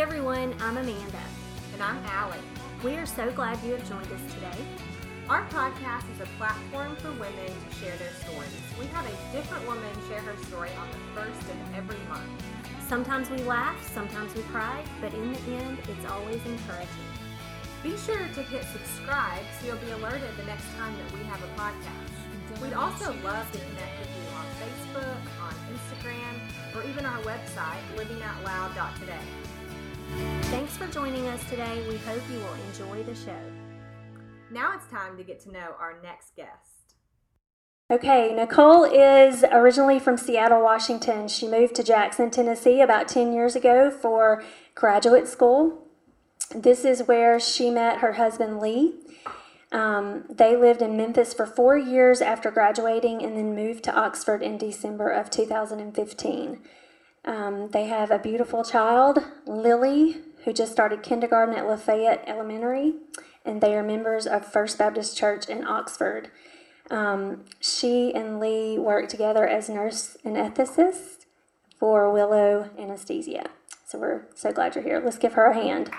everyone, I'm Amanda. And I'm Allie. We are so glad you have joined us today. Our podcast is a platform for women to share their stories. We have a different woman share her story on the first of every month. Sometimes we laugh, sometimes we cry, but in the end, it's always encouraging. Be sure to hit subscribe so you'll be alerted the next time that we have a podcast. We'd also love to connect with you on Facebook, on Instagram, or even our website, livingoutloud.today. Thanks for joining us today. We hope you will enjoy the show. Now it's time to get to know our next guest. Okay, Nicole is originally from Seattle, Washington. She moved to Jackson, Tennessee about 10 years ago for graduate school. This is where she met her husband Lee. Um, they lived in Memphis for four years after graduating and then moved to Oxford in December of 2015. Um, they have a beautiful child, Lily, who just started kindergarten at Lafayette Elementary, and they are members of First Baptist Church in Oxford. Um, she and Lee work together as nurse anesthetist for Willow Anesthesia. So we're so glad you're here. Let's give her a hand.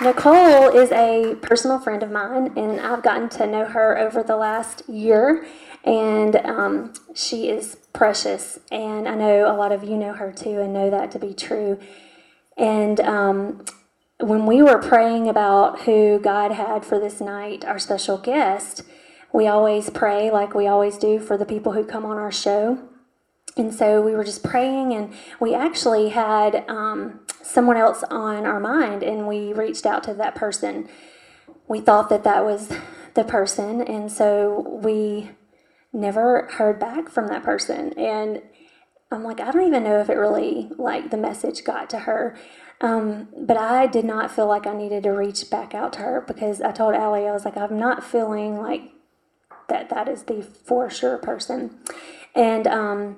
Nicole is a personal friend of mine, and I've gotten to know her over the last year, and um, she is precious. And I know a lot of you know her too and know that to be true. And um, when we were praying about who God had for this night, our special guest, we always pray like we always do for the people who come on our show. And so we were just praying, and we actually had um, someone else on our mind, and we reached out to that person. We thought that that was the person, and so we never heard back from that person. And I'm like, I don't even know if it really, like, the message got to her. Um, but I did not feel like I needed to reach back out to her because I told Allie, I was like, I'm not feeling like that that is the for sure person. And um,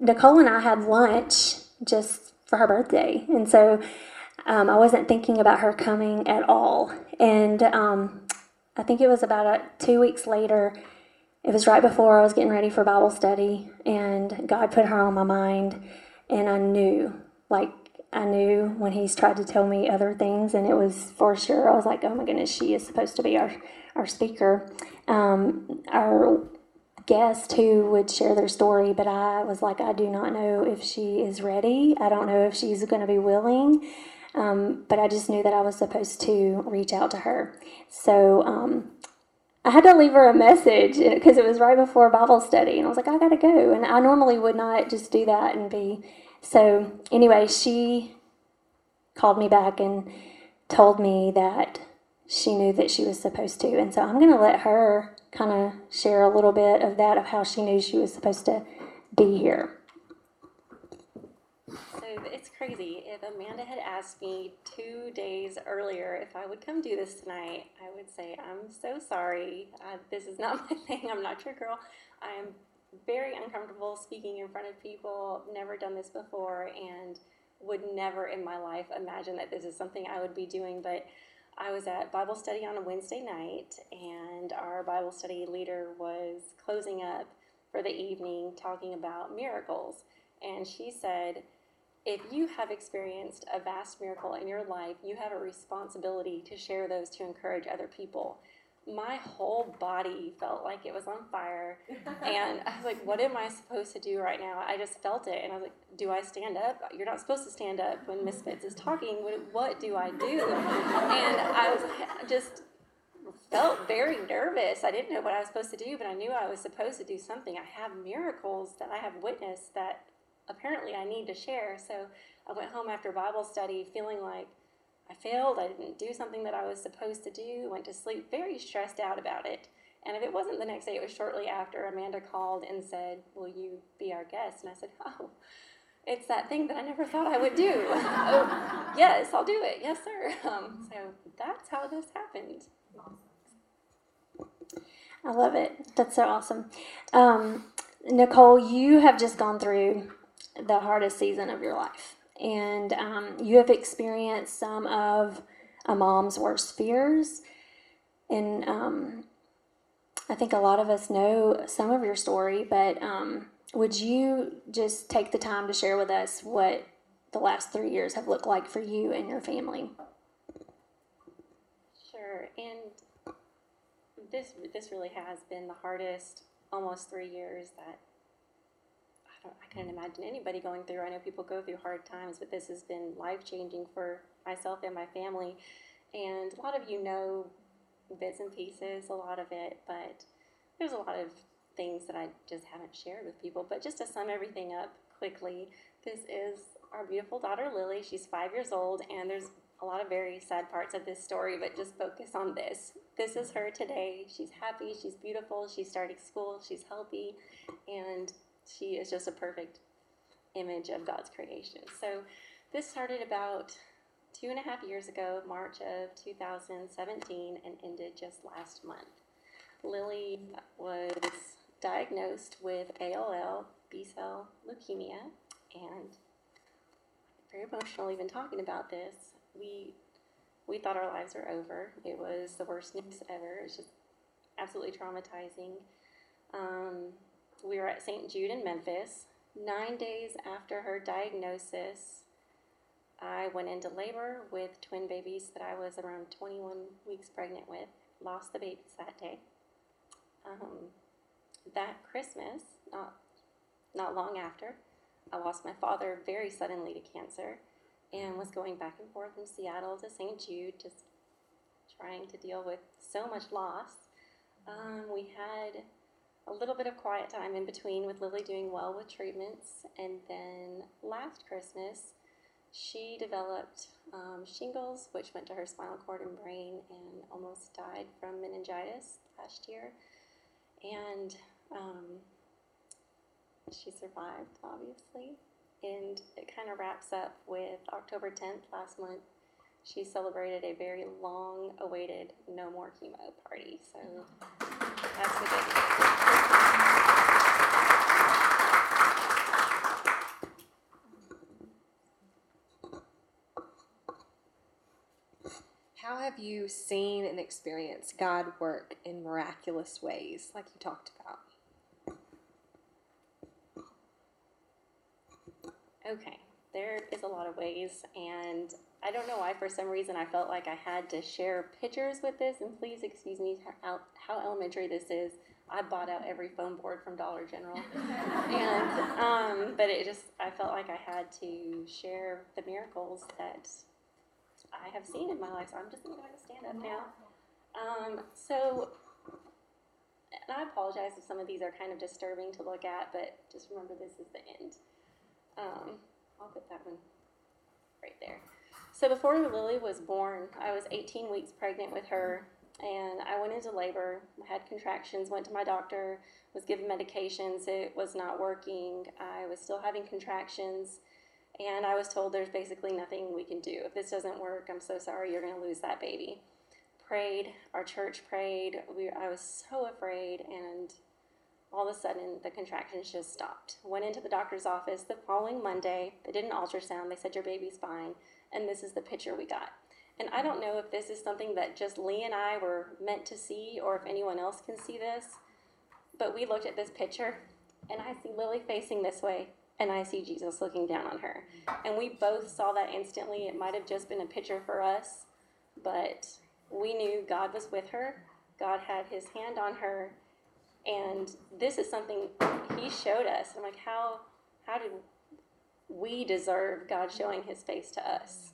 Nicole and I had lunch just for her birthday. And so um, I wasn't thinking about her coming at all. And um, I think it was about a, two weeks later, it was right before I was getting ready for Bible study, and God put her on my mind. And I knew, like, I knew when He's tried to tell me other things, and it was for sure. I was like, oh my goodness, she is supposed to be our, our speaker. Um, our guest who would share their story, but I was like, I do not know if she is ready. I don't know if she's going to be willing. Um, but I just knew that I was supposed to reach out to her. So um, I had to leave her a message because it was right before Bible study, and I was like, I got to go. And I normally would not just do that and be. So anyway, she called me back and told me that she knew that she was supposed to. And so I'm going to let her kind of share a little bit of that, of how she knew she was supposed to be here. Crazy. If Amanda had asked me two days earlier if I would come do this tonight, I would say, I'm so sorry. Uh, this is not my thing. I'm not your girl. I'm very uncomfortable speaking in front of people, never done this before, and would never in my life imagine that this is something I would be doing. But I was at Bible study on a Wednesday night, and our Bible study leader was closing up for the evening talking about miracles. And she said, if you have experienced a vast miracle in your life, you have a responsibility to share those to encourage other people my whole body felt like it was on fire. and I was like, what am I supposed to do right now? I just felt it. And I was like, do I stand up? You're not supposed to stand up when Miss Fitz is talking. What, what do I do? And I was just felt very nervous. I didn't know what I was supposed to do, but I knew I was supposed to do something. I have miracles that I have witnessed that apparently I need to share. So I went home after Bible study feeling like I failed, I didn't do something that I was supposed to do, went to sleep very stressed out about it. And if it wasn't the next day, it was shortly after Amanda called and said, Will you be our guest? And I said, Oh, it's that thing that I never thought I would do. oh, yes, I'll do it. Yes, sir. Um, so that's how this happened. I love it. That's so awesome. Um, Nicole, you have just gone through the hardest season of your life and um, you have experienced some of a mom's worst fears. And um, I think a lot of us know some of your story, but um, would you just take the time to share with us what the last three years have looked like for you and your family? Sure, and this this really has been the hardest almost three years that I can't imagine anybody going through. I know people go through hard times, but this has been life changing for myself and my family. And a lot of you know bits and pieces, a lot of it, but there's a lot of things that I just haven't shared with people. But just to sum everything up quickly, this is our beautiful daughter Lily. She's five years old, and there's a lot of very sad parts of this story, but just focus on this. This is her today. She's happy, she's beautiful, she's starting school, she's healthy, and she is just a perfect image of God's creation. So, this started about two and a half years ago, March of 2017, and ended just last month. Lily was diagnosed with ALL, B cell leukemia, and very emotional even talking about this. We we thought our lives were over. It was the worst news ever. It was just absolutely traumatizing. Um, we were at St. Jude in Memphis. Nine days after her diagnosis, I went into labor with twin babies that I was around 21 weeks pregnant with. Lost the babies that day. Um, that Christmas, not not long after, I lost my father very suddenly to cancer, and was going back and forth from Seattle to St. Jude, just trying to deal with so much loss. Um, we had a little bit of quiet time in between with Lily doing well with treatments, and then last Christmas, she developed um, shingles, which went to her spinal cord and brain, and almost died from meningitis last year. And um, she survived, obviously. And it kind of wraps up with October 10th last month. She celebrated a very long awaited no more chemo party. So that's the good news. How have you seen and experienced God work in miraculous ways, like you talked about? Okay, there is a lot of ways, and I don't know why, for some reason, I felt like I had to share pictures with this. And please excuse me how, how elementary this is. I bought out every foam board from Dollar General, and um, but it just I felt like I had to share the miracles that I have seen in my life. So I'm just going to go ahead and stand up now. Um, so, and I apologize if some of these are kind of disturbing to look at, but just remember this is the end. Um, I'll put that one right there. So before Lily was born, I was 18 weeks pregnant with her, and I went into labor. Had contractions, went to my doctor, was given medications. It was not working. I was still having contractions, and I was told there's basically nothing we can do. If this doesn't work, I'm so sorry, you're going to lose that baby. Prayed, our church prayed. We, I was so afraid, and all of a sudden the contractions just stopped. Went into the doctor's office the following Monday. They did an ultrasound. They said your baby's fine, and this is the picture we got. And I don't know if this is something that just Lee and I were meant to see, or if anyone else can see this. But we looked at this picture, and I see Lily facing this way, and I see Jesus looking down on her. And we both saw that instantly. It might have just been a picture for us, but we knew God was with her. God had his hand on her and this is something he showed us. I'm like, how how did we deserve God showing His face to us?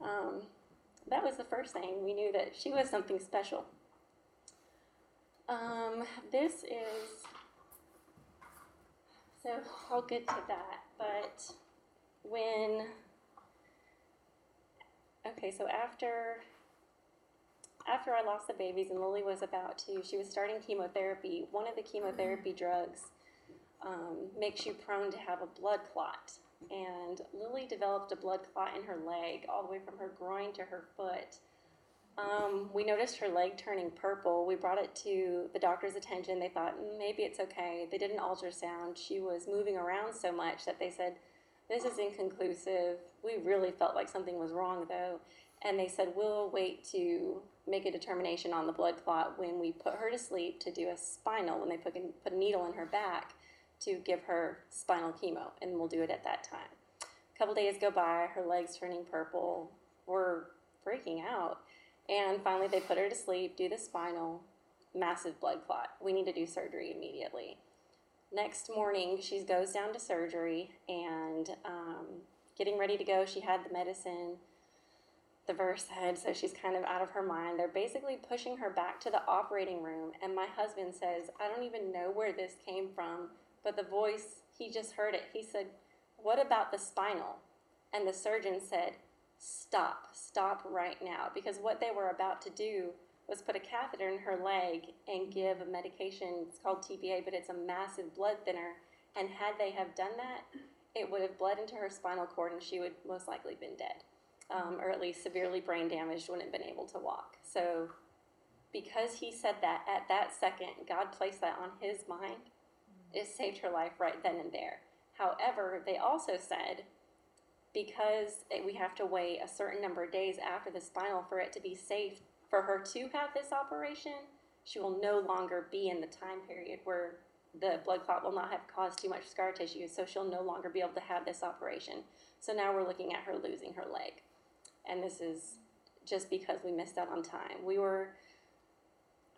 Um, that was the first thing. We knew that she was something special. Um, this is so I'll get to that, but when okay, so after after I lost the babies and Lily was about to, she was starting chemotherapy. One of the chemotherapy drugs um, makes you prone to have a blood clot. And Lily developed a blood clot in her leg, all the way from her groin to her foot. Um, we noticed her leg turning purple. We brought it to the doctor's attention. They thought "Mm, maybe it's okay. They did an ultrasound. She was moving around so much that they said, This is inconclusive. We really felt like something was wrong though. And they said, We'll wait to make a determination on the blood clot when we put her to sleep to do a spinal, when they put a, put a needle in her back to give her spinal chemo, and we'll do it at that time. A couple days go by, her legs turning purple. We're freaking out. And finally, they put her to sleep, do the spinal, massive blood clot. We need to do surgery immediately. Next morning, she goes down to surgery and um, getting ready to go. She had the medicine, the Versed, so she's kind of out of her mind. They're basically pushing her back to the operating room, and my husband says, I don't even know where this came from, but the voice, he just heard it. He said, What about the spinal? And the surgeon said, Stop, stop right now. Because what they were about to do was put a catheter in her leg and give a medication. It's called TPA, but it's a massive blood thinner. And had they have done that, it would have bled into her spinal cord and she would most likely been dead, um, or at least severely brain damaged, wouldn't have been able to walk. So, because he said that at that second, God placed that on his mind. It saved her life right then and there. However, they also said because we have to wait a certain number of days after the spinal for it to be safe for her to have this operation, she will no longer be in the time period where the blood clot will not have caused too much scar tissue, so she'll no longer be able to have this operation. So now we're looking at her losing her leg. And this is just because we missed out on time. We were,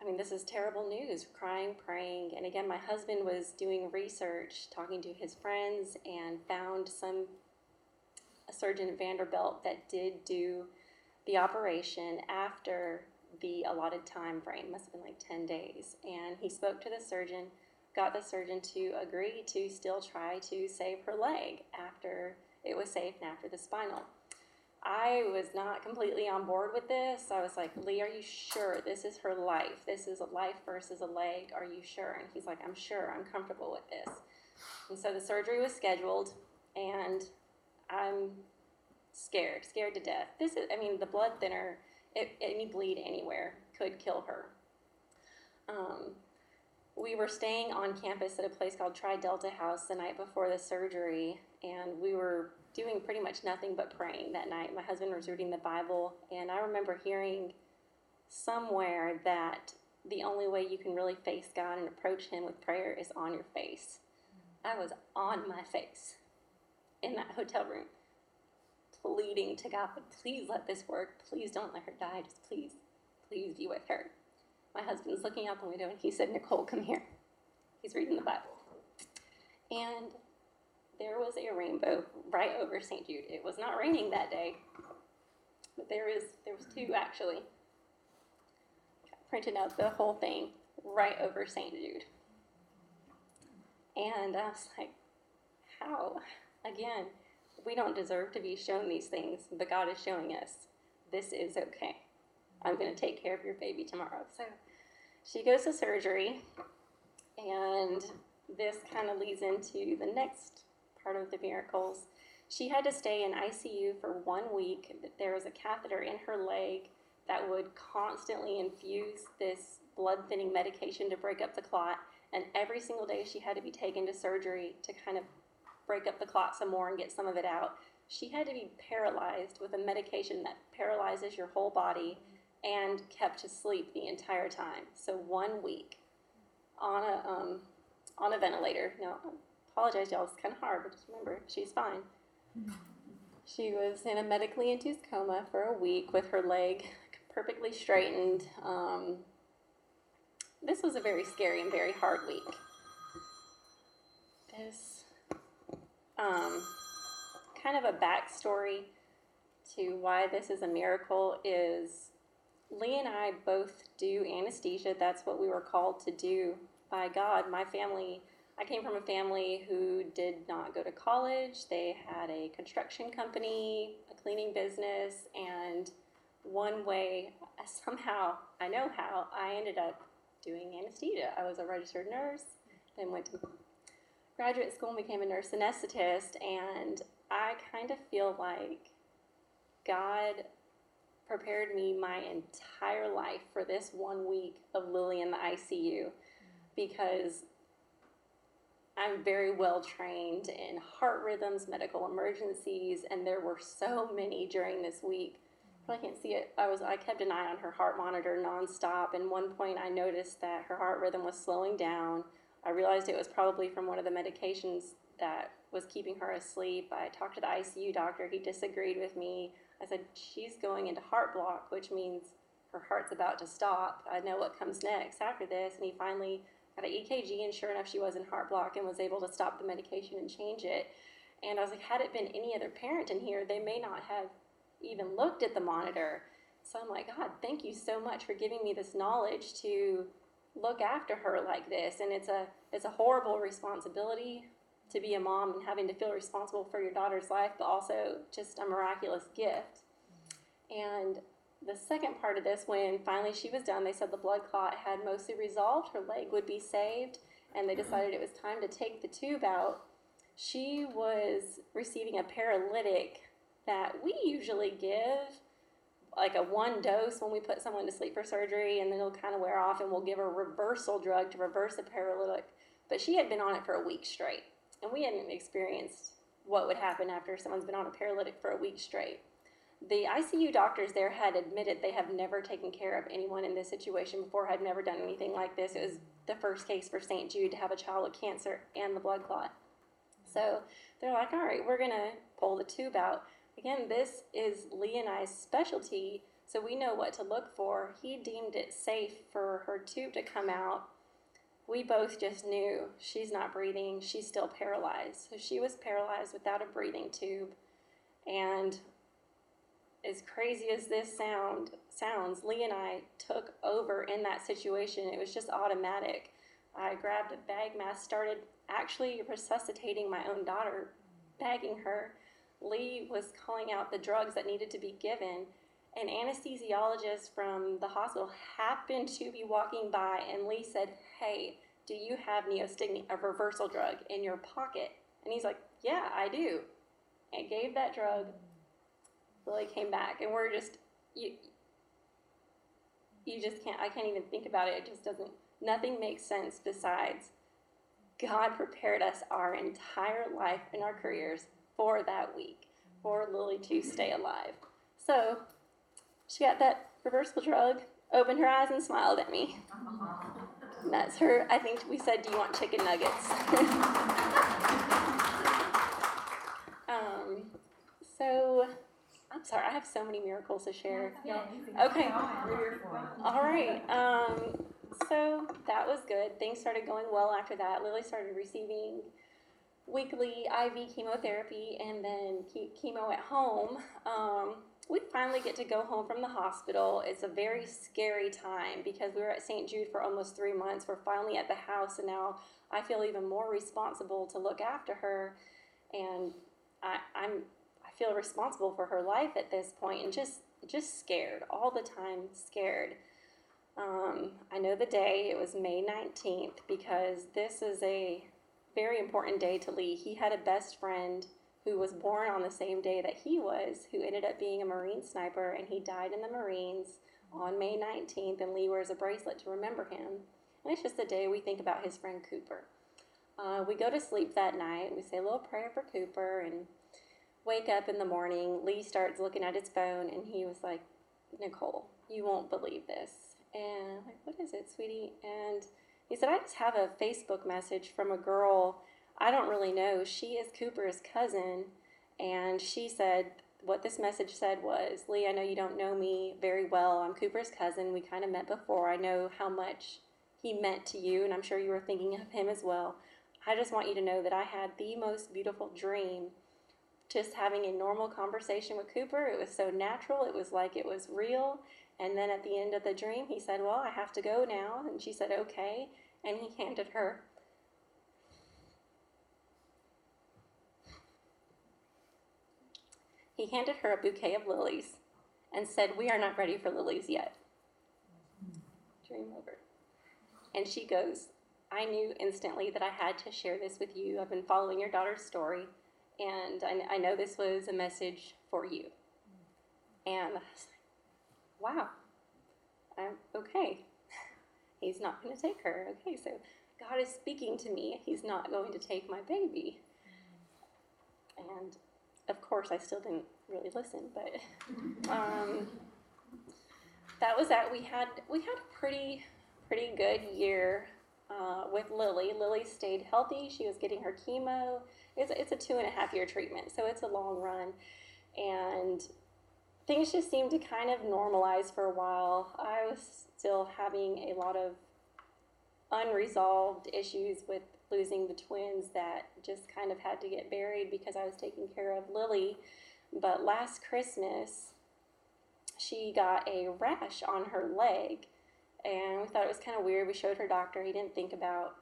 I mean, this is terrible news, crying, praying. And again, my husband was doing research, talking to his friends, and found some a surgeon at Vanderbilt that did do the operation after the allotted time frame, must have been like 10 days. And he spoke to the surgeon, got the surgeon to agree to still try to save her leg after it was safe and after the spinal. I was not completely on board with this. I was like, Lee, are you sure this is her life? This is a life versus a leg. Are you sure? And he's like, I'm sure. I'm comfortable with this. And so the surgery was scheduled, and I'm scared, scared to death. This is, I mean, the blood thinner, it, any bleed anywhere could kill her. Um, we were staying on campus at a place called Tri Delta House the night before the surgery, and we were doing pretty much nothing but praying that night. My husband was reading the Bible, and I remember hearing somewhere that the only way you can really face God and approach Him with prayer is on your face. I was on my face in that hotel room, pleading to God, please let this work. Please don't let her die. Just please, please be with her. My husband's looking out the window and he said, Nicole, come here. He's reading the Bible. And there was a rainbow right over St. Jude. It was not raining that day, but there is there was two actually. I printed out the whole thing right over St. Jude. And I was like, how? Again, we don't deserve to be shown these things, but God is showing us this is okay. I'm going to take care of your baby tomorrow. So she goes to surgery, and this kind of leads into the next part of the miracles. She had to stay in ICU for one week. There was a catheter in her leg that would constantly infuse this blood thinning medication to break up the clot. And every single day she had to be taken to surgery to kind of break up the clot some more and get some of it out. She had to be paralyzed with a medication that paralyzes your whole body and kept to sleep the entire time. So one week on a um, on a ventilator. Now, I apologize, y'all. It's kind of hard, but just remember, she's fine. She was in a medically induced coma for a week with her leg perfectly straightened. Um, this was a very scary and very hard week. This um, kind of a backstory to why this is a miracle is Lee and I both do anesthesia. That's what we were called to do by God. My family, I came from a family who did not go to college. They had a construction company, a cleaning business, and one way, somehow, I know how, I ended up doing anesthesia. I was a registered nurse, then went to graduate school and became a nurse anesthetist, and I kind of feel like God prepared me my entire life for this one week of Lily in the ICU because I'm very well trained in heart rhythms, medical emergencies, and there were so many during this week. I can't see it. I was I kept an eye on her heart monitor nonstop, and one point I noticed that her heart rhythm was slowing down I realized it was probably from one of the medications that was keeping her asleep. I talked to the ICU doctor. He disagreed with me. I said, She's going into heart block, which means her heart's about to stop. I know what comes next after this. And he finally got an EKG, and sure enough, she was in heart block and was able to stop the medication and change it. And I was like, had it been any other parent in here, they may not have even looked at the monitor. So I'm like, God, thank you so much for giving me this knowledge to look after her like this. And it's a it's a horrible responsibility to be a mom and having to feel responsible for your daughter's life, but also just a miraculous gift. And the second part of this, when finally she was done, they said the blood clot had mostly resolved, her leg would be saved, and they decided it was time to take the tube out. She was receiving a paralytic that we usually give like a one dose when we put someone to sleep for surgery and then it'll kind of wear off and we'll give a reversal drug to reverse the paralytic. But she had been on it for a week straight and we hadn't experienced what would happen after someone's been on a paralytic for a week straight. The icu doctors there had admitted they have never taken care of anyone in this situation before had never done anything like this. It was the first case for st jude to have a child with cancer and the blood clot. So they're like all right we're going to pull the tube out Again, this is Lee and I's specialty, so we know what to look for. He deemed it safe for her tube to come out. We both just knew she's not breathing, she's still paralyzed. So she was paralyzed without a breathing tube. And as crazy as this sound sounds, Lee and I took over in that situation. It was just automatic. I grabbed a bag mask, started actually resuscitating my own daughter, bagging her Lee was calling out the drugs that needed to be given. An anesthesiologist from the hospital happened to be walking by, and Lee said, Hey, do you have neostigmine, a reversal drug, in your pocket? And he's like, Yeah, I do. And gave that drug. Lily came back, and we're just, you, you just can't, I can't even think about it. It just doesn't, nothing makes sense besides God prepared us our entire life and our careers for that week for Lily to stay alive. So she got that reversible drug, opened her eyes, and smiled at me. And that's her. I think we said, Do you want chicken nuggets? um, so I'm sorry, I have so many miracles to share. Okay. All right. Um, so that was good. Things started going well after that. Lily started receiving weekly IV chemotherapy and then chemo at home. Um, we finally get to go home from the hospital. It's a very scary time because we were at St. Jude for almost three months. We're finally at the house, and now I feel even more responsible to look after her. And I, I'm I feel responsible for her life at this point, and just just scared all the time, scared. Um, I know the day. It was May 19th because this is a very important day to Lee. He had a best friend who was born on the same day that he was, who ended up being a Marine sniper, and he died in the Marines on May 19th, and Lee wears a bracelet to remember him. And it's just a day we think about his friend Cooper. Uh, we go to sleep that night, we say a little prayer for Cooper, and wake up in the morning. Lee starts looking at his phone, and he was like, Nicole, you won't believe this. And I'm like, what is it, sweetie? And he said, I just have a Facebook message from a girl I don't really know. She is Cooper's cousin, and she said, what this message said was, Lee, I know you don't know me very well. I'm Cooper's cousin. We kind of met before. I know how much he meant to you, and I'm sure you were thinking of him as well. I just want you to know that I had the most beautiful dream just having a normal conversation with Cooper. It was so natural, it was like it was real. And then at the end of the dream, he said, Well, I have to go now. And she said, Okay. And he handed her he handed her a bouquet of lilies and said, We are not ready for lilies yet. Dream over. And she goes, I knew instantly that I had to share this with you. I've been following your daughter's story, and I, I know this was a message for you. And wow, I'm okay. He's not going to take her. Okay, so God is speaking to me. He's not going to take my baby. And of course, I still didn't really listen, but um, that was that. We had we had a pretty pretty good year uh, with Lily. Lily stayed healthy. She was getting her chemo. It's, it's a two and a half year treatment, so it's a long run. And things just seemed to kind of normalize for a while. I was still having a lot of unresolved issues with losing the twins that just kind of had to get buried because I was taking care of Lily. But last Christmas, she got a rash on her leg, and we thought it was kind of weird. We showed her doctor. He didn't think about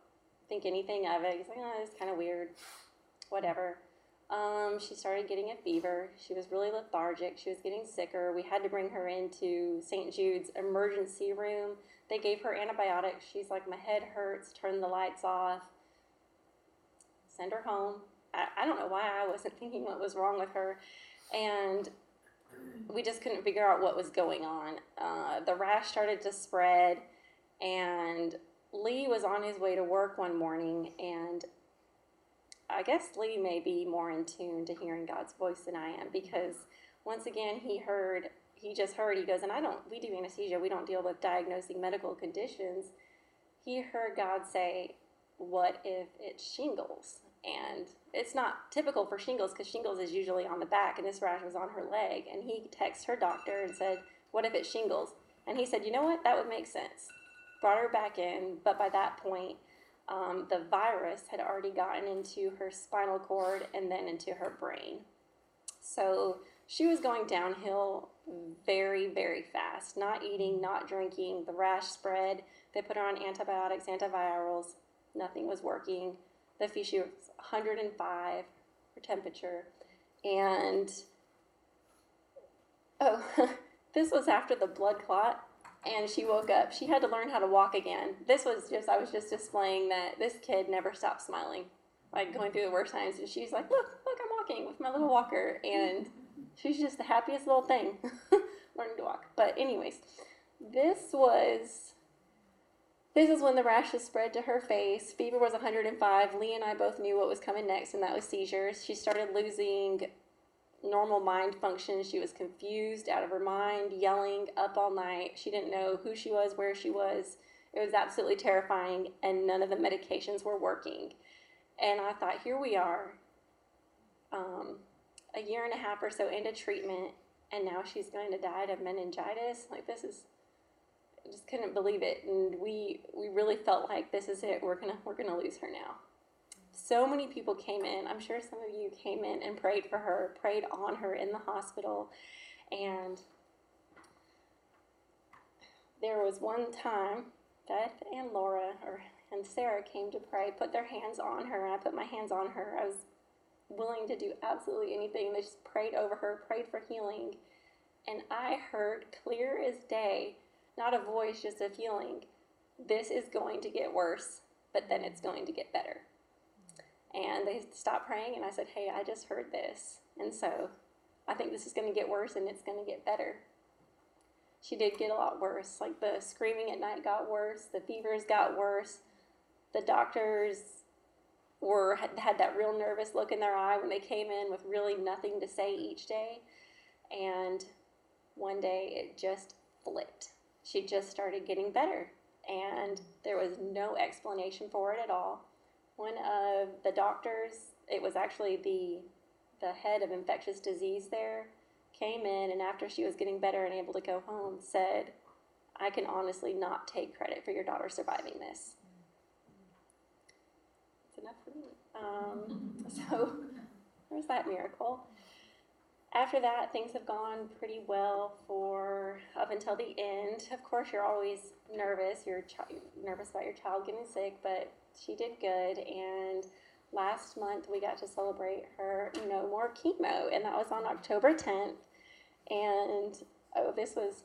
think anything of it. He's like, oh, it's kind of weird, whatever. Um, she started getting a fever. She was really lethargic. She was getting sicker. We had to bring her into St. Jude's emergency room. They gave her antibiotics. She's like, my head hurts. Turn the lights off. Send her home. I, I don't know why I wasn't thinking what was wrong with her. And we just couldn't figure out what was going on. Uh, the rash started to spread, and Lee was on his way to work one morning, and I guess Lee may be more in tune to hearing God's voice than I am because once again he heard, he just heard, he goes, and I don't, we do anesthesia, we don't deal with diagnosing medical conditions. He heard God say, What if it's shingles? And it's not typical for shingles because shingles is usually on the back, and this rash was on her leg. And he texted her doctor and said, What if it's shingles? And he said, You know what? That would make sense. Brought her back in, but by that point, um, the virus had already gotten into her spinal cord and then into her brain. So she was going downhill very, very fast. Not eating, not drinking. The rash spread. They put her on antibiotics, antivirals. Nothing was working. The fever was 105, her temperature. And oh, this was after the blood clot and she woke up. She had to learn how to walk again. This was just, I was just displaying that this kid never stopped smiling, like going through the worst times. And she's like, look, look, I'm walking with my little walker. And she's just the happiest little thing learning to walk. But, anyways, this was. This is when the rashes spread to her face. Fever was 105. Lee and I both knew what was coming next, and that was seizures. She started losing normal mind function. She was confused, out of her mind, yelling up all night. She didn't know who she was, where she was. It was absolutely terrifying, and none of the medications were working. And I thought, here we are, um, a year and a half or so into treatment, and now she's going to die of meningitis. Like this is, I just couldn't believe it, and we we really felt like this is it. We're gonna we're gonna lose her now so many people came in. I'm sure some of you came in and prayed for her, prayed on her in the hospital. And there was one time Beth and Laura or and Sarah came to pray, put their hands on her, and I put my hands on her. I was willing to do absolutely anything. They just prayed over her, prayed for healing. And I heard clear as day, not a voice, just a feeling, this is going to get worse, but then it's going to get better. And they stopped praying, and I said, Hey, I just heard this. And so I think this is going to get worse and it's going to get better. She did get a lot worse. Like the screaming at night got worse, the fevers got worse. The doctors were had, had that real nervous look in their eye when they came in with really nothing to say each day. And one day it just flipped. She just started getting better. And there was no explanation for it at all one of the doctors, it was actually the the head of infectious disease there, came in and after she was getting better and able to go home, said, I can honestly not take credit for your daughter surviving this. It's enough for me. Um, so there's that miracle. After that, things have gone pretty well for up until the end. Of course, you're always nervous. You're nervous about your child getting sick, but she did good. And last month we got to celebrate her no more chemo, and that was on October 10th. And oh, this was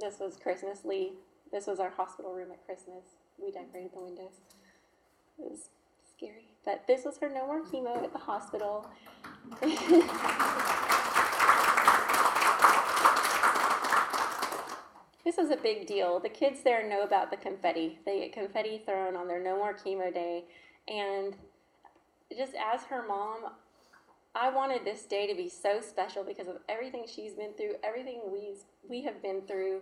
this was Christmas. Lee, this was our hospital room at Christmas. We decorated the windows. It was scary, but this was her no more chemo at the hospital. this is a big deal. The kids there know about the confetti. They get confetti thrown on their no more chemo day. And just as her mom, I wanted this day to be so special because of everything she's been through, everything we we have been through.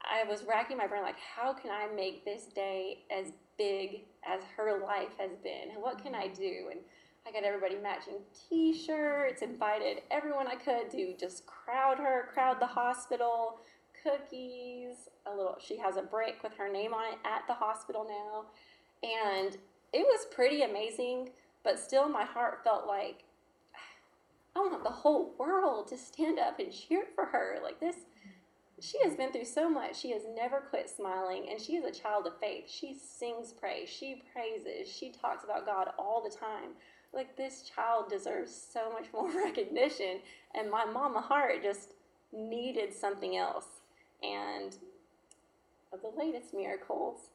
I was racking my brain like, how can I make this day as big as her life has been? And what can I do? And I got everybody matching T-shirts, invited everyone I could to just crowd her, crowd the hospital, cookies, a little. She has a brick with her name on it at the hospital now, and it was pretty amazing. But still, my heart felt like I want the whole world to stand up and cheer for her. Like this, she has been through so much. She has never quit smiling, and she is a child of faith. She sings praise, she praises, she talks about God all the time like this child deserves so much more recognition and my mama heart just needed something else and of the latest miracles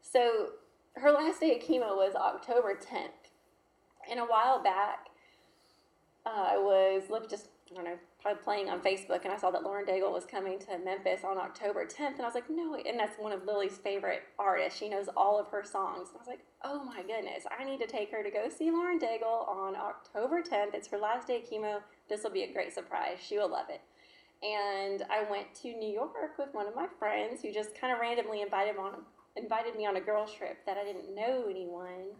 so her last day of chemo was october 10th and a while back uh, i was look just i don't know probably playing on Facebook and I saw that Lauren Daigle was coming to Memphis on October 10th. And I was like, no, and that's one of Lily's favorite artists. She knows all of her songs. And I was like, oh my goodness, I need to take her to go see Lauren Daigle on October 10th. It's her last day of chemo. This will be a great surprise. She will love it. And I went to New York with one of my friends who just kind of randomly invited, on, invited me on a girls trip that I didn't know anyone.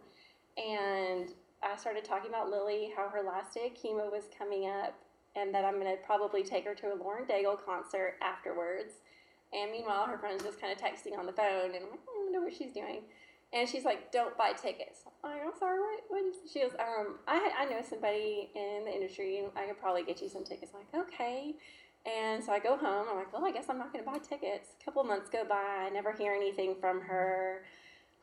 And I started talking about Lily, how her last day of chemo was coming up and that I'm to probably take her to a Lauren Daigle concert afterwards. And meanwhile, her friend's just kind of texting on the phone, and I'm like, I don't know what she's doing. And she's like, "Don't buy tickets." I'm like, "I'm sorry, what?" what is, she goes, "Um, I I know somebody in the industry, and I could probably get you some tickets." I'm like, "Okay." And so I go home. I'm like, "Well, I guess I'm not going to buy tickets." A couple months go by. I never hear anything from her.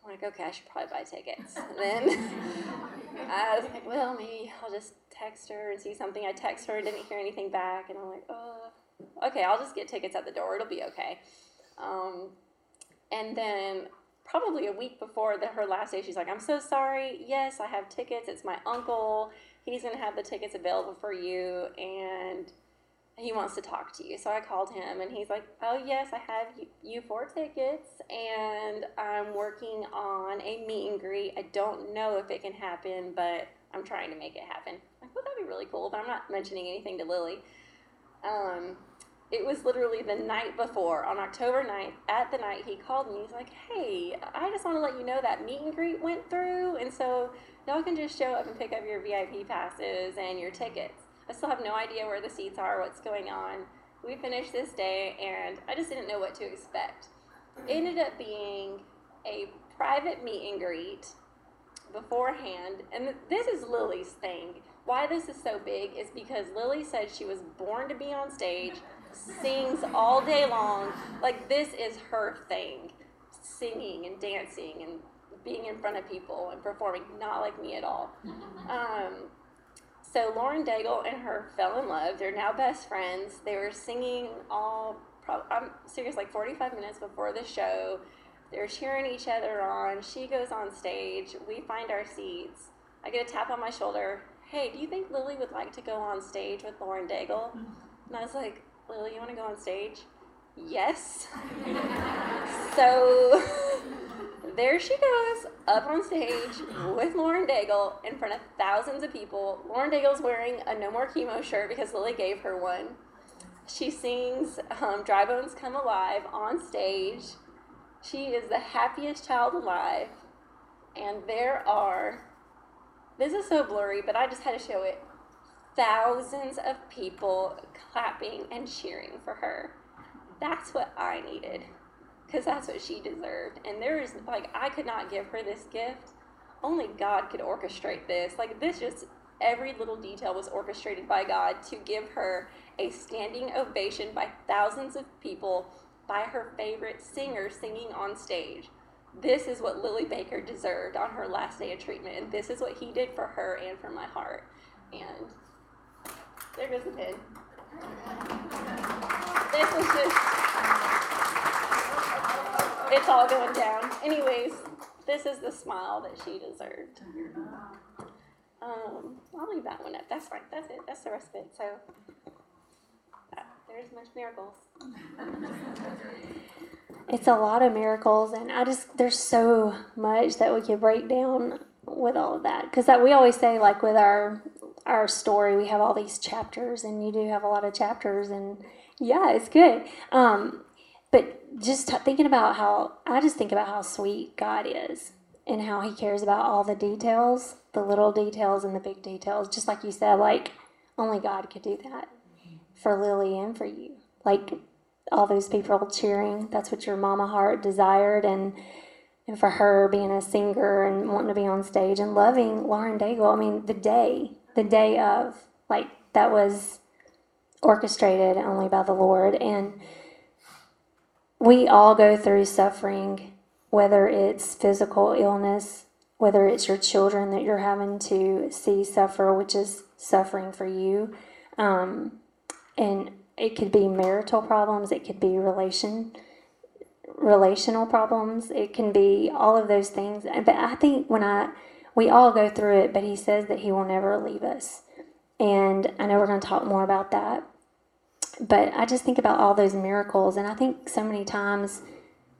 I'm like, okay, I should probably buy tickets. And then I was like, well, maybe I'll just text her and see something. I text her, didn't hear anything back, and I'm like, oh, okay, I'll just get tickets at the door. It'll be okay. Um, and then probably a week before the, her last day, she's like, I'm so sorry. Yes, I have tickets. It's my uncle. He's going to have the tickets available for you. And he wants to talk to you. So I called him and he's like, Oh, yes, I have you four tickets and I'm working on a meet and greet. I don't know if it can happen, but I'm trying to make it happen. I'm like, well, that'd be really cool, but I'm not mentioning anything to Lily. Um, it was literally the night before, on October 9th, at the night, he called me. He's like, Hey, I just want to let you know that meet and greet went through. And so y'all can just show up and pick up your VIP passes and your tickets. I still have no idea where the seats are, what's going on. We finished this day, and I just didn't know what to expect. It ended up being a private meet and greet beforehand, and this is Lily's thing. Why this is so big is because Lily said she was born to be on stage, sings all day long. Like, this is her thing singing and dancing and being in front of people and performing, not like me at all. Um, so Lauren Daigle and her fell in love. They're now best friends. They were singing all, I'm serious, like 45 minutes before the show. They're cheering each other on. She goes on stage. We find our seats. I get a tap on my shoulder. Hey, do you think Lily would like to go on stage with Lauren Daigle? And I was like, Lily, you want to go on stage? Yes. so there she goes up on stage with Lauren Daigle in front of thousands of people. Lauren Daigle's wearing a No More Chemo shirt because Lily gave her one. She sings um, Dry Bones Come Alive on stage. She is the happiest child alive. And there are, this is so blurry, but I just had to show it, thousands of people clapping and cheering for her. That's what I needed because that's what she deserved. And there is, like, I could not give her this gift. Only God could orchestrate this. Like, this just, every little detail was orchestrated by God to give her a standing ovation by thousands of people by her favorite singer singing on stage. This is what Lily Baker deserved on her last day of treatment, and this is what he did for her and for my heart. And there goes the pin. This was just it's all going down. Anyways, this is the smile that she deserved. Um, I'll leave that one up. That's fine. That's it. That's the rest of it. So uh, there's much miracles. It's a lot of miracles, and I just there's so much that we could break down with all of that because that we always say like with our our story we have all these chapters and you do have a lot of chapters and yeah it's good um but just t- thinking about how I just think about how sweet God is and how He cares about all the details, the little details and the big details. Just like you said, like only God could do that for Lily and for you. Like all those people cheering, that's what your mama heart desired, and and for her being a singer and wanting to be on stage and loving Lauren Daigle. I mean, the day, the day of, like that was orchestrated only by the Lord. And we all go through suffering, whether it's physical illness, whether it's your children that you're having to see suffer, which is suffering for you. Um, and it could be marital problems, it could be relation relational problems, it can be all of those things. But I think when I we all go through it, but he says that he will never leave us. And I know we're going to talk more about that. But I just think about all those miracles. And I think so many times,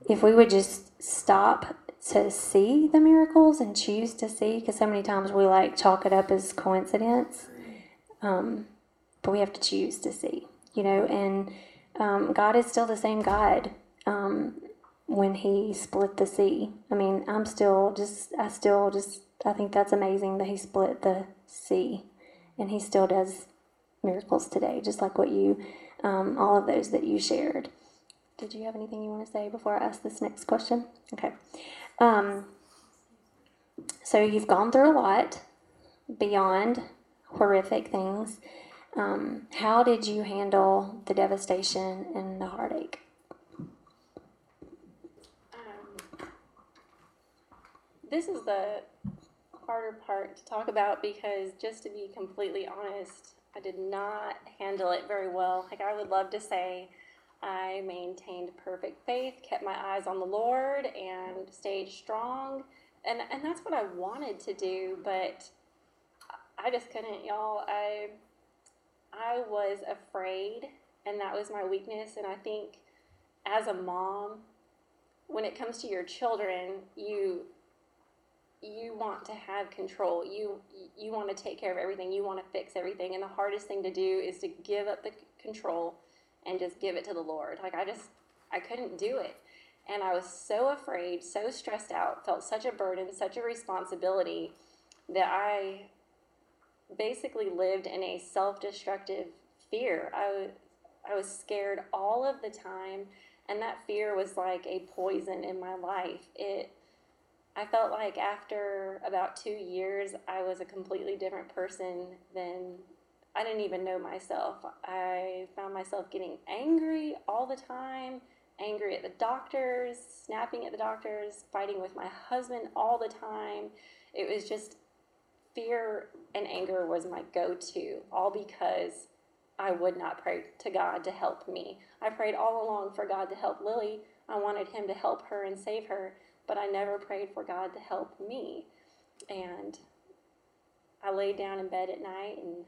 if we would just stop to see the miracles and choose to see, because so many times we like chalk it up as coincidence. Um, but we have to choose to see, you know, and um, God is still the same God. Um, when he split the sea. I mean, I'm still just, I still just, I think that's amazing that he split the sea and he still does miracles today, just like what you, um, all of those that you shared. Did you have anything you want to say before I ask this next question? Okay. Um, so you've gone through a lot beyond horrific things. Um, how did you handle the devastation and the heartache? this is the harder part to talk about because just to be completely honest, I did not handle it very well. Like I would love to say I maintained perfect faith, kept my eyes on the Lord and stayed strong. And and that's what I wanted to do, but I just couldn't, y'all. I I was afraid and that was my weakness and I think as a mom when it comes to your children, you you want to have control. You you want to take care of everything. You want to fix everything. And the hardest thing to do is to give up the control and just give it to the Lord. Like I just I couldn't do it. And I was so afraid, so stressed out, felt such a burden, such a responsibility that I basically lived in a self-destructive fear. I was I was scared all of the time, and that fear was like a poison in my life. It I felt like after about two years, I was a completely different person than I didn't even know myself. I found myself getting angry all the time, angry at the doctors, snapping at the doctors, fighting with my husband all the time. It was just fear and anger was my go to, all because I would not pray to God to help me. I prayed all along for God to help Lily. I wanted Him to help her and save her but I never prayed for God to help me. And I laid down in bed at night and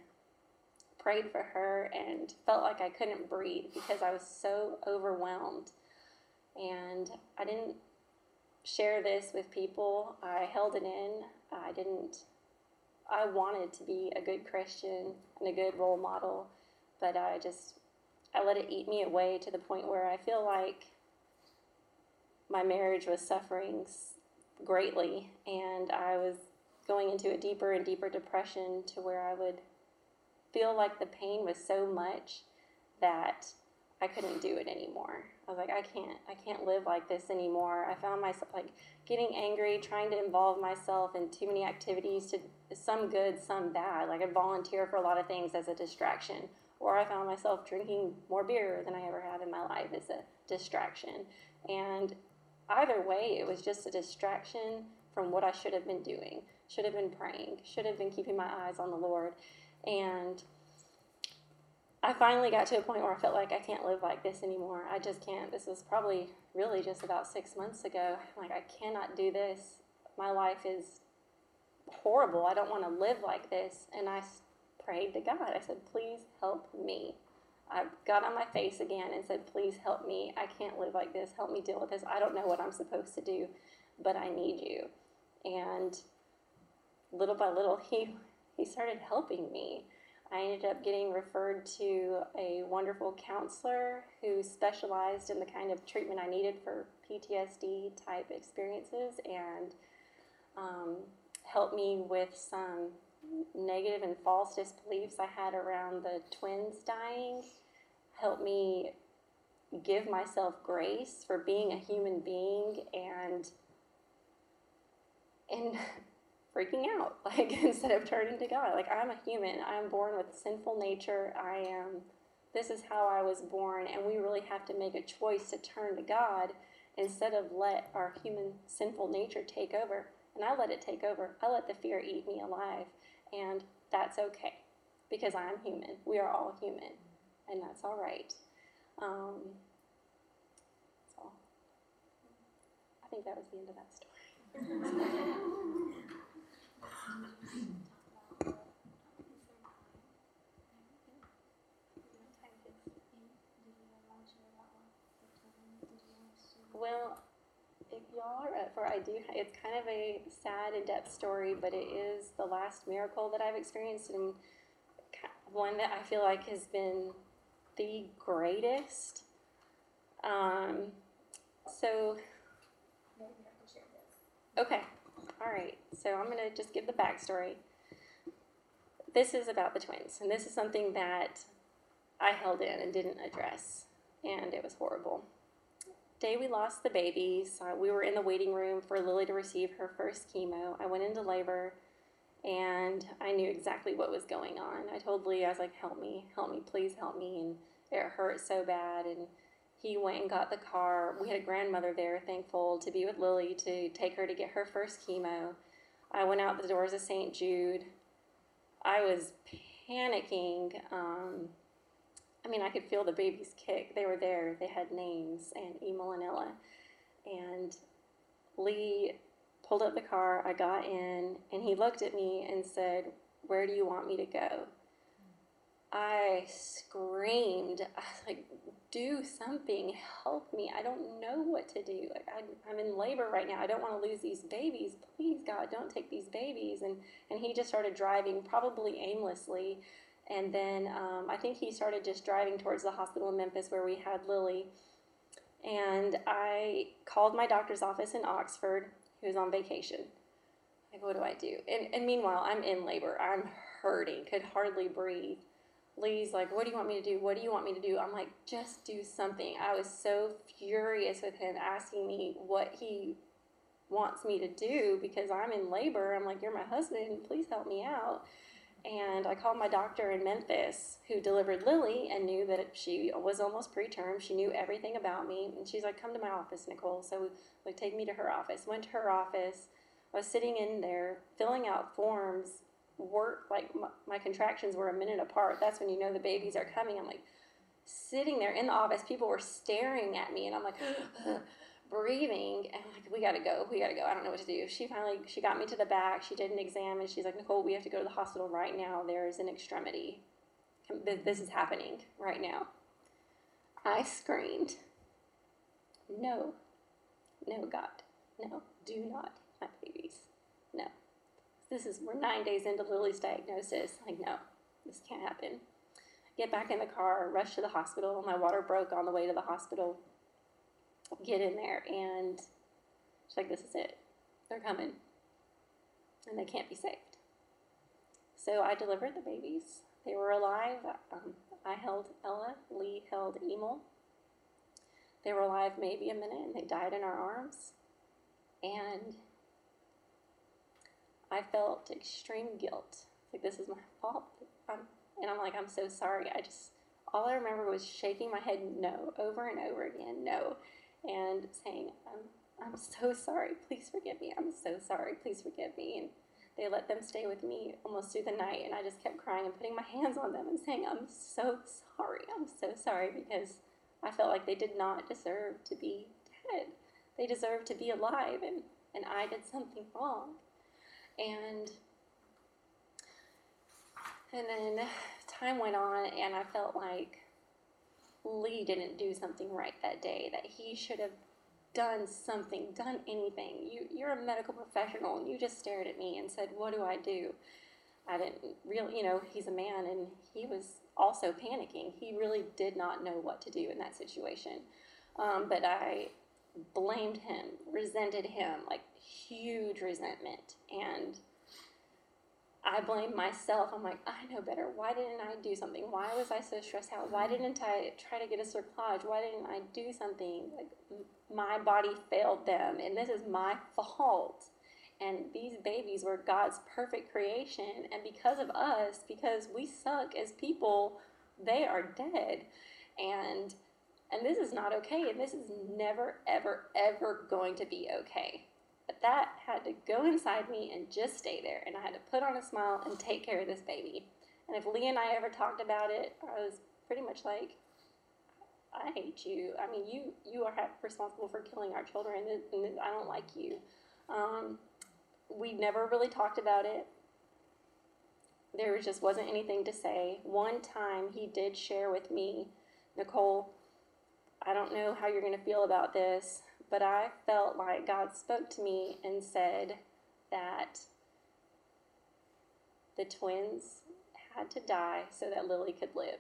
prayed for her and felt like I couldn't breathe because I was so overwhelmed. And I didn't share this with people. I held it in. I didn't I wanted to be a good Christian and a good role model, but I just I let it eat me away to the point where I feel like my marriage was suffering greatly, and I was going into a deeper and deeper depression to where I would feel like the pain was so much that I couldn't do it anymore. I was like, I can't, I can't live like this anymore. I found myself like getting angry, trying to involve myself in too many activities to some good, some bad. Like I volunteer for a lot of things as a distraction, or I found myself drinking more beer than I ever had in my life as a distraction. And either way, it was just a distraction from what I should have been doing. Should have been praying, should have been keeping my eyes on the Lord. And I finally got to a point where I felt like I can't live like this anymore. I just can't. This was probably really just about six months ago. like, I cannot do this. My life is horrible. I don't want to live like this. And I prayed to God. I said, please help me. I got on my face again and said, Please help me. I can't live like this. Help me deal with this. I don't know what I'm supposed to do, but I need you. And little by little, he, he started helping me. I ended up getting referred to a wonderful counselor who specialized in the kind of treatment I needed for PTSD type experiences and um, helped me with some negative and false disbeliefs I had around the twins dying, helped me give myself grace for being a human being and and freaking out like instead of turning to god. Like i'm a human. I'm born with sinful nature. I am this is how i was born. And we really have to make a choice to turn to god instead of let our human sinful nature take over. And i let it take over. I let the fear eat me alive and that's okay because i'm human. We are all human and that's all right. Um, so i think that was the end of that story. Well, are for, I do. It's kind of a sad, in-depth story, but it is the last miracle that I've experienced, and one that I feel like has been the greatest. Um, so, okay, all right. So I'm gonna just give the backstory. This is about the twins, and this is something that I held in and didn't address, and it was horrible day we lost the babies, uh, we were in the waiting room for Lily to receive her first chemo. I went into labor and I knew exactly what was going on. I told Lee, I was like, help me, help me, please help me. And it hurt so bad. And he went and got the car. We had a grandmother there, thankful to be with Lily to take her to get her first chemo. I went out the doors of St. Jude. I was panicking. Um, I mean, I could feel the babies kick. They were there. They had names and Emil and Ella. And Lee pulled up the car. I got in, and he looked at me and said, Where do you want me to go? I screamed. I was like, Do something. Help me. I don't know what to do. Like, I, I'm in labor right now. I don't want to lose these babies. Please, God, don't take these babies. And, and he just started driving, probably aimlessly and then um, I think he started just driving towards the hospital in Memphis where we had Lily. And I called my doctor's office in Oxford, who was on vacation. Like, what do I do? And, and meanwhile, I'm in labor. I'm hurting, could hardly breathe. Lee's like, What do you want me to do? What do you want me to do? I'm like, Just do something. I was so furious with him asking me what he wants me to do because I'm in labor. I'm like, You're my husband. Please help me out. And I called my doctor in Memphis who delivered Lily and knew that she was almost preterm. She knew everything about me. And she's like, Come to my office, Nicole. So, like, take me to her office. Went to her office. I was sitting in there filling out forms. Work, like, my, my contractions were a minute apart. That's when you know the babies are coming. I'm like, sitting there in the office. People were staring at me. And I'm like, breathing and like we gotta go we gotta go i don't know what to do. She finally she got me to the back she did an exam and she's like nicole we have to go to the hospital right now there's an extremity. This is happening right now. I screamed no no god no do not my babies no. This is we're nine days into lily's diagnosis like no this can't happen. Get back in the car rush to the hospital my water broke on the way to the hospital get in there and she's like, this is it. They're coming. And they can't be saved. So I delivered the babies. They were alive. Um, I held Ella. Lee held Emil. They were alive maybe a minute and they died in our arms. And I felt extreme guilt. Like, this is my fault. I'm, and I'm like, I'm so sorry. I just, all I remember was shaking my head no over and over again, no and saying, I'm, I'm so sorry, please forgive me, I'm so sorry, please forgive me. And they let them stay with me almost through the night, and I just kept crying and putting my hands on them and saying, I'm so sorry, I'm so sorry, because I felt like they did not deserve to be dead. They deserved to be alive, and, and I did something wrong. And and then time went on, and I felt like Lee didn't do something right that day, that he should have done something, done anything. You, you're a medical professional and you just stared at me and said, What do I do? I didn't really, you know, he's a man and he was also panicking. He really did not know what to do in that situation. Um, but I blamed him, resented him, like huge resentment. And I blame myself. I'm like, I know better. Why didn't I do something? Why was I so stressed out? Why mm-hmm. didn't I try to get a cerclage? Why didn't I do something? Like, my body failed them, and this is my fault. And these babies were God's perfect creation, and because of us, because we suck as people, they are dead. And and this is not okay, and this is never, ever, ever going to be okay. But that had to go inside me and just stay there. And I had to put on a smile and take care of this baby. And if Lee and I ever talked about it, I was pretty much like, I hate you. I mean, you you are responsible for killing our children, and I don't like you. Um, we never really talked about it. There just wasn't anything to say. One time he did share with me, Nicole, I don't know how you're going to feel about this, but I felt like God spoke to me and said that the twins had to die so that Lily could live.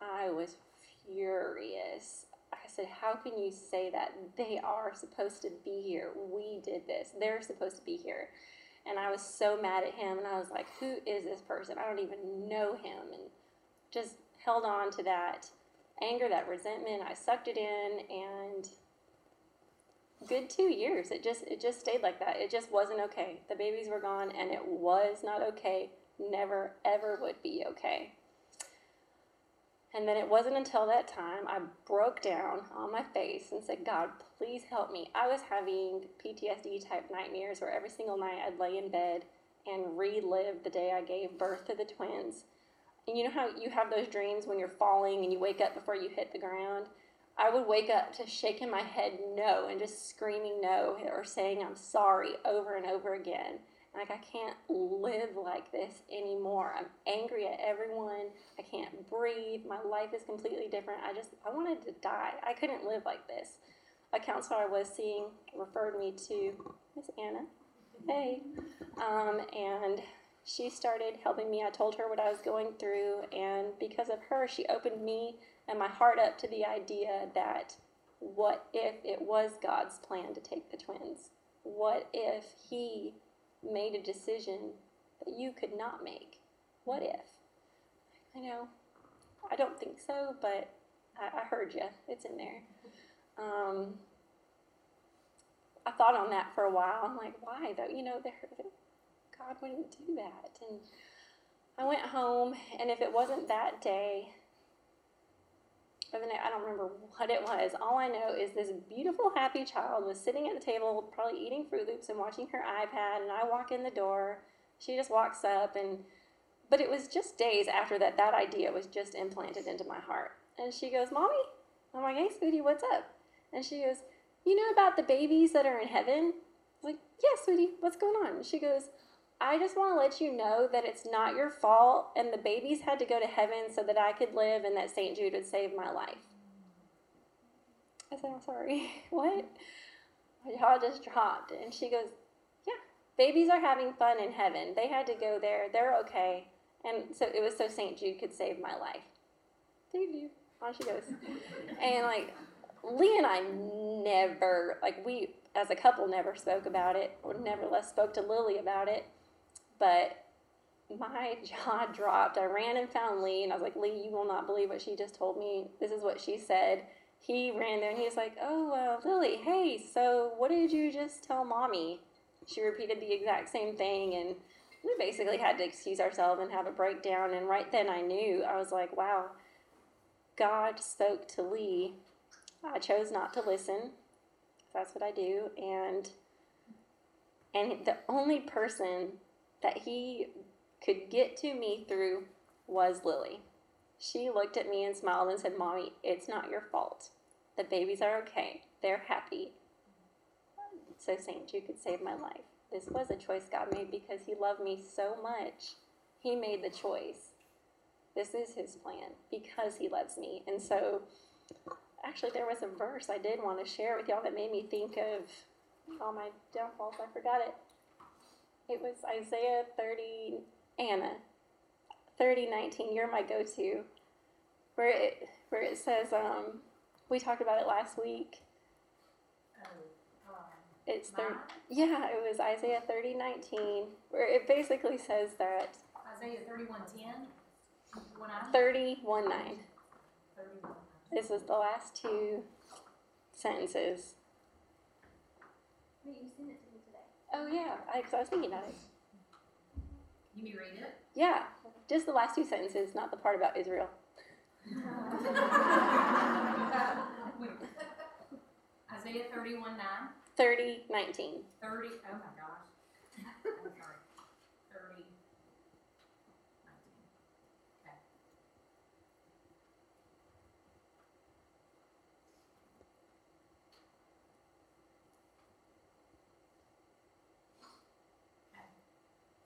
I was furious. I said, How can you say that? They are supposed to be here. We did this. They're supposed to be here. And I was so mad at him. And I was like, Who is this person? I don't even know him. And just held on to that anger, that resentment. I sucked it in and good two years. It just it just stayed like that. It just wasn't okay. The babies were gone and it was not okay. Never ever would be okay. And then it wasn't until that time I broke down on my face and said, God, please help me. I was having PTSD type nightmares where every single night I'd lay in bed and relive the day I gave birth to the twins. And you know how you have those dreams when you're falling and you wake up before you hit the ground? I would wake up to shaking my head no and just screaming no or saying I'm sorry over and over again. Like, I can't live like this anymore. I'm angry at everyone. I can't breathe. My life is completely different. I just, I wanted to die. I couldn't live like this. A counselor I was seeing referred me to Miss Anna. Hey. Um, and she started helping me. I told her what I was going through. And because of her, she opened me and my heart up to the idea that what if it was God's plan to take the twins? What if He made a decision that you could not make? What if? I know, I don't think so, but I, I heard you. It's in there. Um, I thought on that for a while. I'm like, why though? You know, God wouldn't do that. And I went home, and if it wasn't that day, or the night, I don't remember what it was. All I know is this beautiful, happy child was sitting at the table, probably eating Froot Loops and watching her iPad. And I walk in the door. She just walks up, and but it was just days after that that idea was just implanted into my heart. And she goes, "Mommy," I'm like, "Hey, sweetie, what's up?" And she goes, "You know about the babies that are in heaven?" I was like, "Yeah, sweetie, what's going on?" And she goes, I just want to let you know that it's not your fault, and the babies had to go to heaven so that I could live and that St. Jude would save my life. I said, I'm sorry. what? My jaw just dropped. And she goes, Yeah, babies are having fun in heaven. They had to go there. They're okay. And so it was so St. Jude could save my life. Thank you. On she goes. and like, Lee and I never, like, we as a couple never spoke about it, or nevertheless spoke to Lily about it but my jaw dropped. I ran and found Lee, and I was like, Lee, you will not believe what she just told me. This is what she said. He ran there and he was like, Oh, uh, Lily, hey, so what did you just tell mommy? She repeated the exact same thing, and we basically had to excuse ourselves and have a breakdown. And right then I knew, I was like, Wow, God spoke to Lee. I chose not to listen. That's what I do. And and the only person that he could get to me through was Lily. She looked at me and smiled and said, Mommy, it's not your fault. The babies are okay. They're happy. So St. Jude could save my life. This was a choice God made because He loved me so much. He made the choice. This is His plan because He loves me. And so, actually, there was a verse I did want to share with y'all that made me think of all my downfalls. I forgot it. It was Isaiah 30, Anna, 30, 19. You're my go to. Where it, where it says, um, we talked about it last week. It's thir- yeah, it was Isaiah 30, 19, where it basically says that Isaiah thirty-one ten, one I, 31, 9. This is the last two sentences. Wait, you sent it to me. Oh, yeah, I, 'cause I was thinking about it. You may read it? Yeah, just the last two sentences, not the part about Israel. Isaiah thirty-one nine, 30, 19. thirty, oh my gosh. I'm sorry, thirty, nineteen. Okay.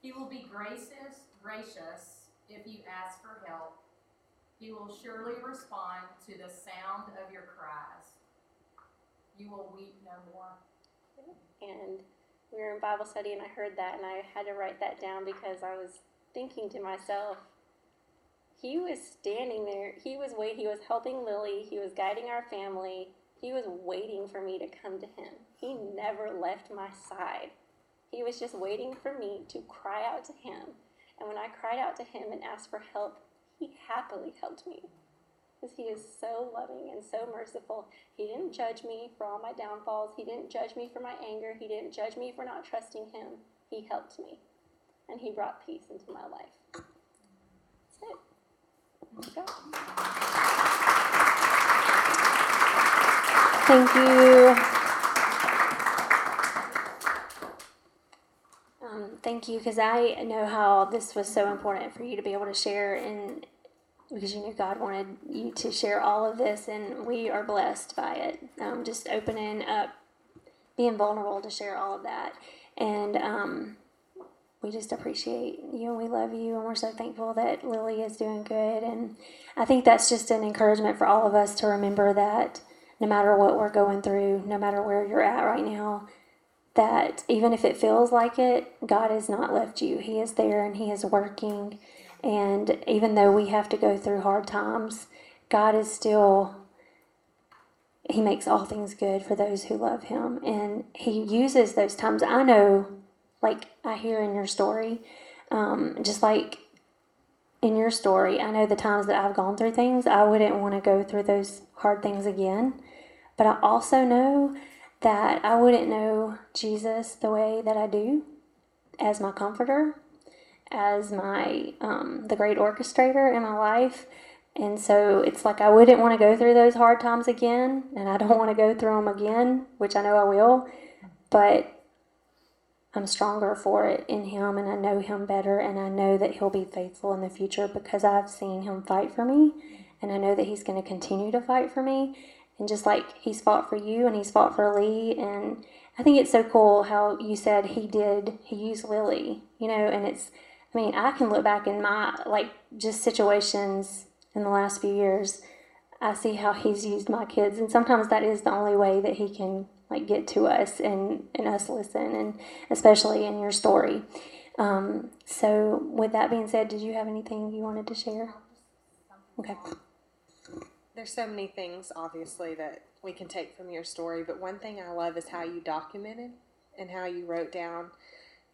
Okay. He will be gracious, gracious if you ask for help. He will surely respond to the sound of your cries. You will weep no more. And we were in Bible study, and I heard that, and I had to write that down because I was thinking to myself, he was standing there. He was wait. He was helping Lily. He was guiding our family. He was waiting for me to come to him. He never left my side. He was just waiting for me to cry out to him. And when I cried out to him and asked for help, he happily helped me. Because he is so loving and so merciful. He didn't judge me for all my downfalls. He didn't judge me for my anger. He didn't judge me for not trusting him. He helped me. And he brought peace into my life. That's it. Thank you. Thank you, because I know how this was so important for you to be able to share, and because you knew God wanted you to share all of this, and we are blessed by it. Um, just opening up, being vulnerable to share all of that, and um, we just appreciate you and we love you, and we're so thankful that Lily is doing good, and I think that's just an encouragement for all of us to remember that no matter what we're going through, no matter where you're at right now, that even if it feels like it, God has not left you. He is there and He is working. And even though we have to go through hard times, God is still, He makes all things good for those who love Him. And He uses those times. I know, like I hear in your story, um, just like in your story, I know the times that I've gone through things, I wouldn't want to go through those hard things again. But I also know that I wouldn't know Jesus the way that I do as my comforter, as my um, the great orchestrator in my life. And so it's like I wouldn't want to go through those hard times again, and I don't want to go through them again, which I know I will. But I'm stronger for it in Him, and I know Him better, and I know that He'll be faithful in the future because I've seen Him fight for me, and I know that He's going to continue to fight for me. And just like He's fought for you, and He's fought for Lee, and I think it's so cool how you said He did, He used Lily, you know, and it's, I mean, I can look back in my, like, just situations in the last few years. I see how He's used my kids, and sometimes that is the only way that He can like get to us and, and us listen and especially in your story um, so with that being said did you have anything you wanted to share okay There's so many things, obviously, that we can take from your story, but one thing I love is how you documented and how you wrote down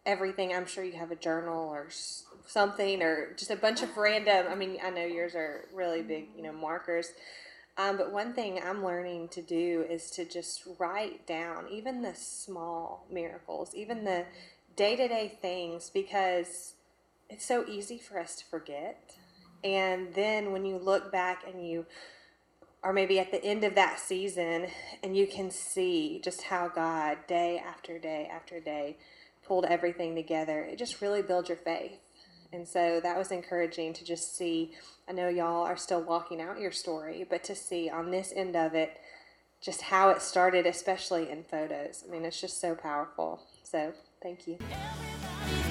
everything. I'm sure you have a journal or something, or just a bunch of random. I mean, I know yours are really big, you know, markers. Um, but one thing I'm learning to do is to just write down even the small miracles, even the day to day things, because it's so easy for us to forget. And then when you look back and you or maybe at the end of that season and you can see just how God day after day after day pulled everything together it just really builds your faith. And so that was encouraging to just see I know y'all are still walking out your story but to see on this end of it just how it started especially in photos. I mean it's just so powerful. So thank you. Story.